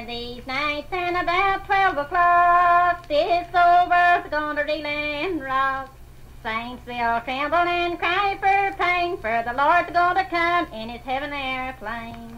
of these nights, and about twelve o'clock, it's over for Gondardy Land Rock. Saints will tremble and cry for pain, for the Lord's going to come in his heaven airplane.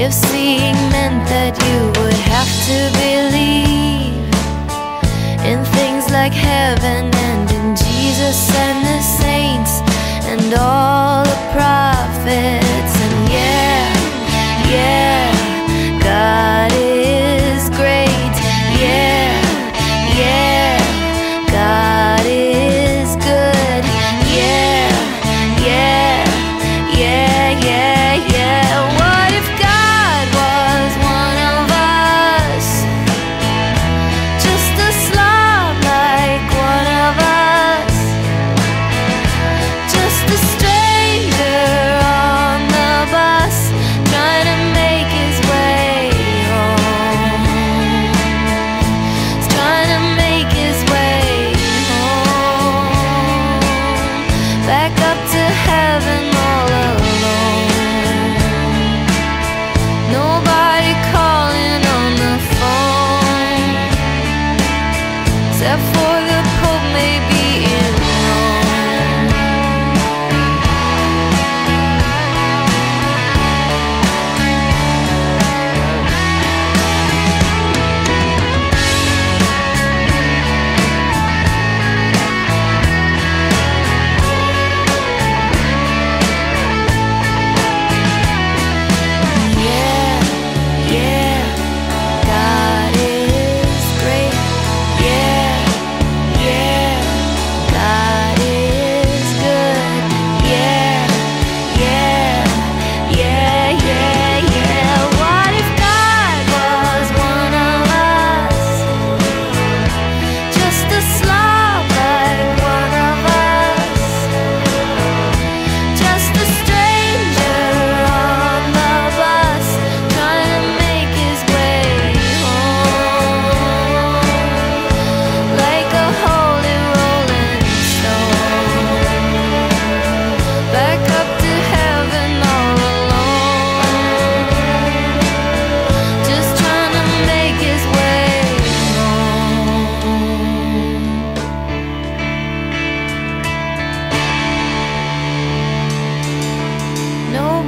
If seeing meant that you would have to believe in things like heaven and in Jesus and the saints and all the prophets.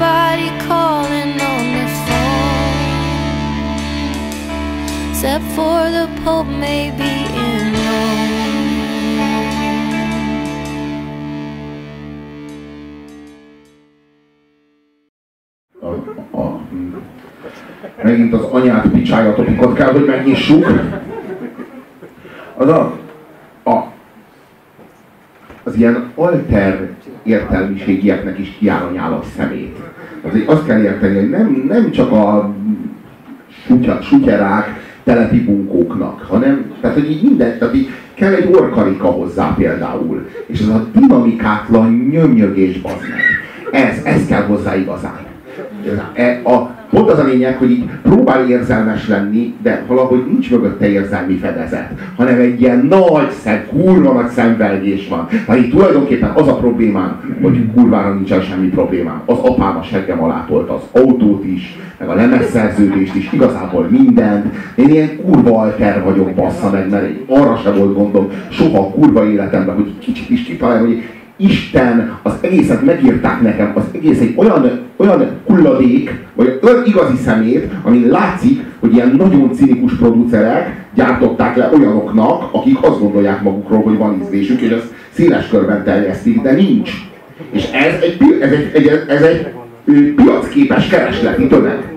nobody calling on the phone, except for the Pope, maybe in Rome. Megint az anyát picsája topikot kell, hogy megnyissuk. Az a, a az ilyen alter értelmiségieknek is kiáll a szemét. Azért azt kell érteni, hogy nem, nem csak a sutyerák, telepi bunkóknak, hanem, tehát hogy így minden, tehát így kell egy orkarika hozzá például. És ez a dinamikátlan nyömnyögés, bazd meg. Ez, ez kell hozzá igazán. E, a, pont az a lényeg, hogy így próbál érzelmes lenni, de valahogy nincs mögötte érzelmi fedezet, hanem egy ilyen nagy, szem, kurva nagy szenvedés van. Tehát így tulajdonképpen az a problémám, hogy kurvára nincsen semmi problémám. Az apám a seggem alá tolt az autót is, meg a lemezszerződést is, igazából mindent. Én ilyen kurva alter vagyok, bassza meg, mert arra sem volt gondom soha a kurva életemben, hogy kicsit is kitalálom, hogy Isten, az egészet megírták nekem, az egész egy olyan, olyan hulladék, vagy olyan igazi szemét, amin látszik, hogy ilyen nagyon cinikus producerek gyártották le olyanoknak, akik azt gondolják magukról, hogy van ízlésük, és ezt széles körben terjesztik, de nincs. És ez egy, ez egy, egy, ez egy piacképes keresleti tömeg.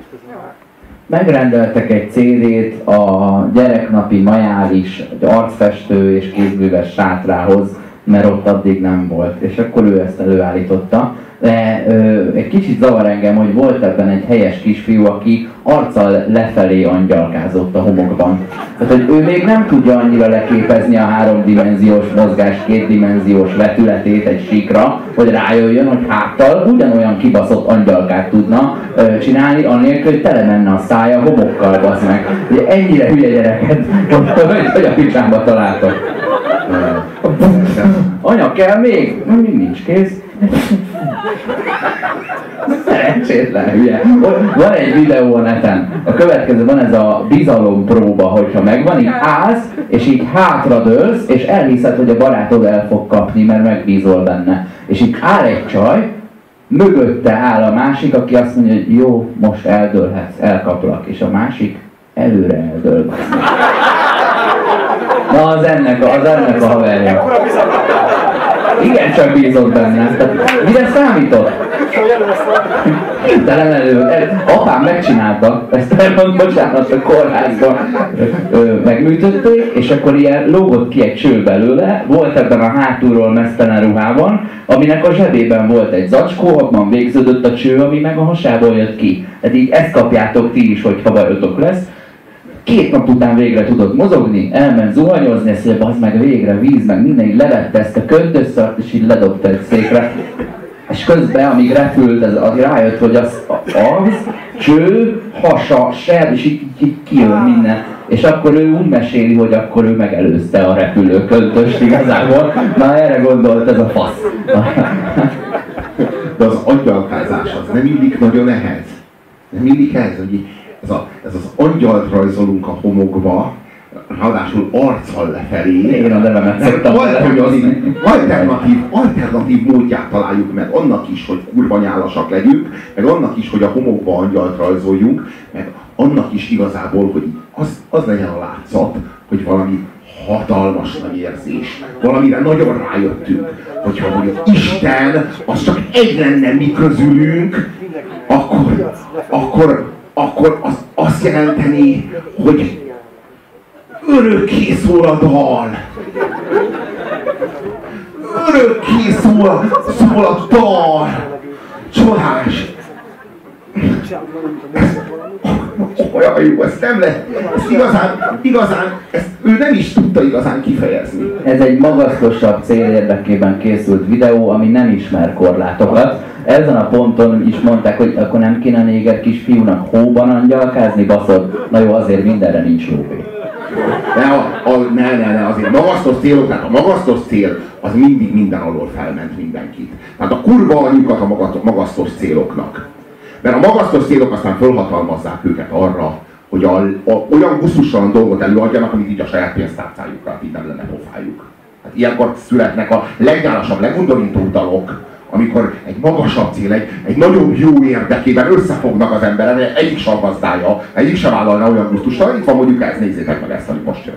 Megrendeltek egy CD-t a gyereknapi majális arcfestő és kézműves sátrához, mert ott addig nem volt. És akkor ő ezt előállította. De ö, egy kicsit zavar engem, hogy volt ebben egy helyes kisfiú, aki arccal lefelé angyalkázott a homokban. Tehát, hogy ő még nem tudja annyira leképezni a háromdimenziós mozgás kétdimenziós vetületét egy síkra, hogy rájöjjön, hogy háttal ugyanolyan kibaszott angyalkát tudna ö, csinálni, anélkül, hogy tele menne a szája homokkal, basz meg. Ugye ennyire hülye gyereket, hogy, hogy a picsámba találtok. Anya, kell még? Még nincs kész. Szerencsétlen hülye. Van egy videó a neten. A következő van ez a bizalom próba, hogyha megvan, így állsz, és így hátradőlsz, és elhiszed, hogy a barátod el fog kapni, mert megbízol benne. És így áll egy csaj, mögötte áll a másik, aki azt mondja, hogy jó, most eldőlhetsz, elkaplak, és a másik előre eldől. Na az ennek, az ennek a haverja. Igen, csak bízott benne. mire számított? Hirtelen elő, el, apám megcsinálta, ezt elmond, bocsánat, a kórházban megműtötték, és akkor ilyen lógott ki egy cső belőle, volt ebben a hátulról mesztelen ruhában, aminek a zsebében volt egy zacskó, abban végződött a cső, ami meg a hasából jött ki. Tehát így ezt kapjátok ti is, hogy bajotok lesz. Két nap után végre tudott mozogni, elment zuhanyozni, ezt mondja, az meg végre víz, meg minden, így levette ezt a köndösszart, és így ledobta egy székre. És közben, amíg repült, ez, az rájött, hogy az, az cső, hasa, seb, és így, így kijön minden. És akkor ő úgy meséli, hogy akkor ő megelőzte a repülő köntöst igazából. Na erre gondolt ez a fasz. De az agyalkázás az nem illik nagyon ehhez. Nem illik ehhez, hogy ez, a, ez az angyalt rajzolunk a homokba, ráadásul arccal lefelé. Én a nevemet szoktam alternatív, alternatív, alternatív módját találjuk meg annak is, hogy kurva nyálasak legyünk, meg annak is, hogy a homokba angyalt rajzoljunk, meg annak is igazából, hogy az, az legyen a látszat, hogy valami hatalmas nagy érzés. Valamire nagyon rájöttünk, hogyha hogy Isten az csak egy lenne mi közülünk, akkor, akkor, akkor az azt jelenteni, hogy örökké szól a dal. Örökké szól, szól a dal. Csodás. Olyan jó, ezt nem lehet, ezt igazán, igazán, ezt ő nem is tudta igazán kifejezni. Ez egy magasztosabb cél érdekében készült videó, ami nem ismer korlátokat ezen a ponton is mondták, hogy akkor nem kéne néger kisfiúnak hóban angyalkázni, baszod? Na jó, azért mindenre nincs lóvé. Ne, a, a, ne, ne, ne, azért magasztos célok, tehát a magasztos cél az mindig minden alól felment mindenkit. Tehát a kurva anyukat a magasztos céloknak. Mert a magasztos célok aztán fölhatalmazzák őket arra, hogy a, a, olyan gusztustalan dolgot előadjanak, amit így a saját pénztárcájukra így nem lenne pofájuk. Hát ilyenkor születnek a legnyálasabb, legundorítóbb dalok, amikor egy magasabb cél, egy, egy nagyobb jó érdekében összefognak az emberek, egyik sem gazdája, egyik sem vállalna olyan gusztustalan, itt van mondjuk ez, nézzétek meg ezt, amit most jön.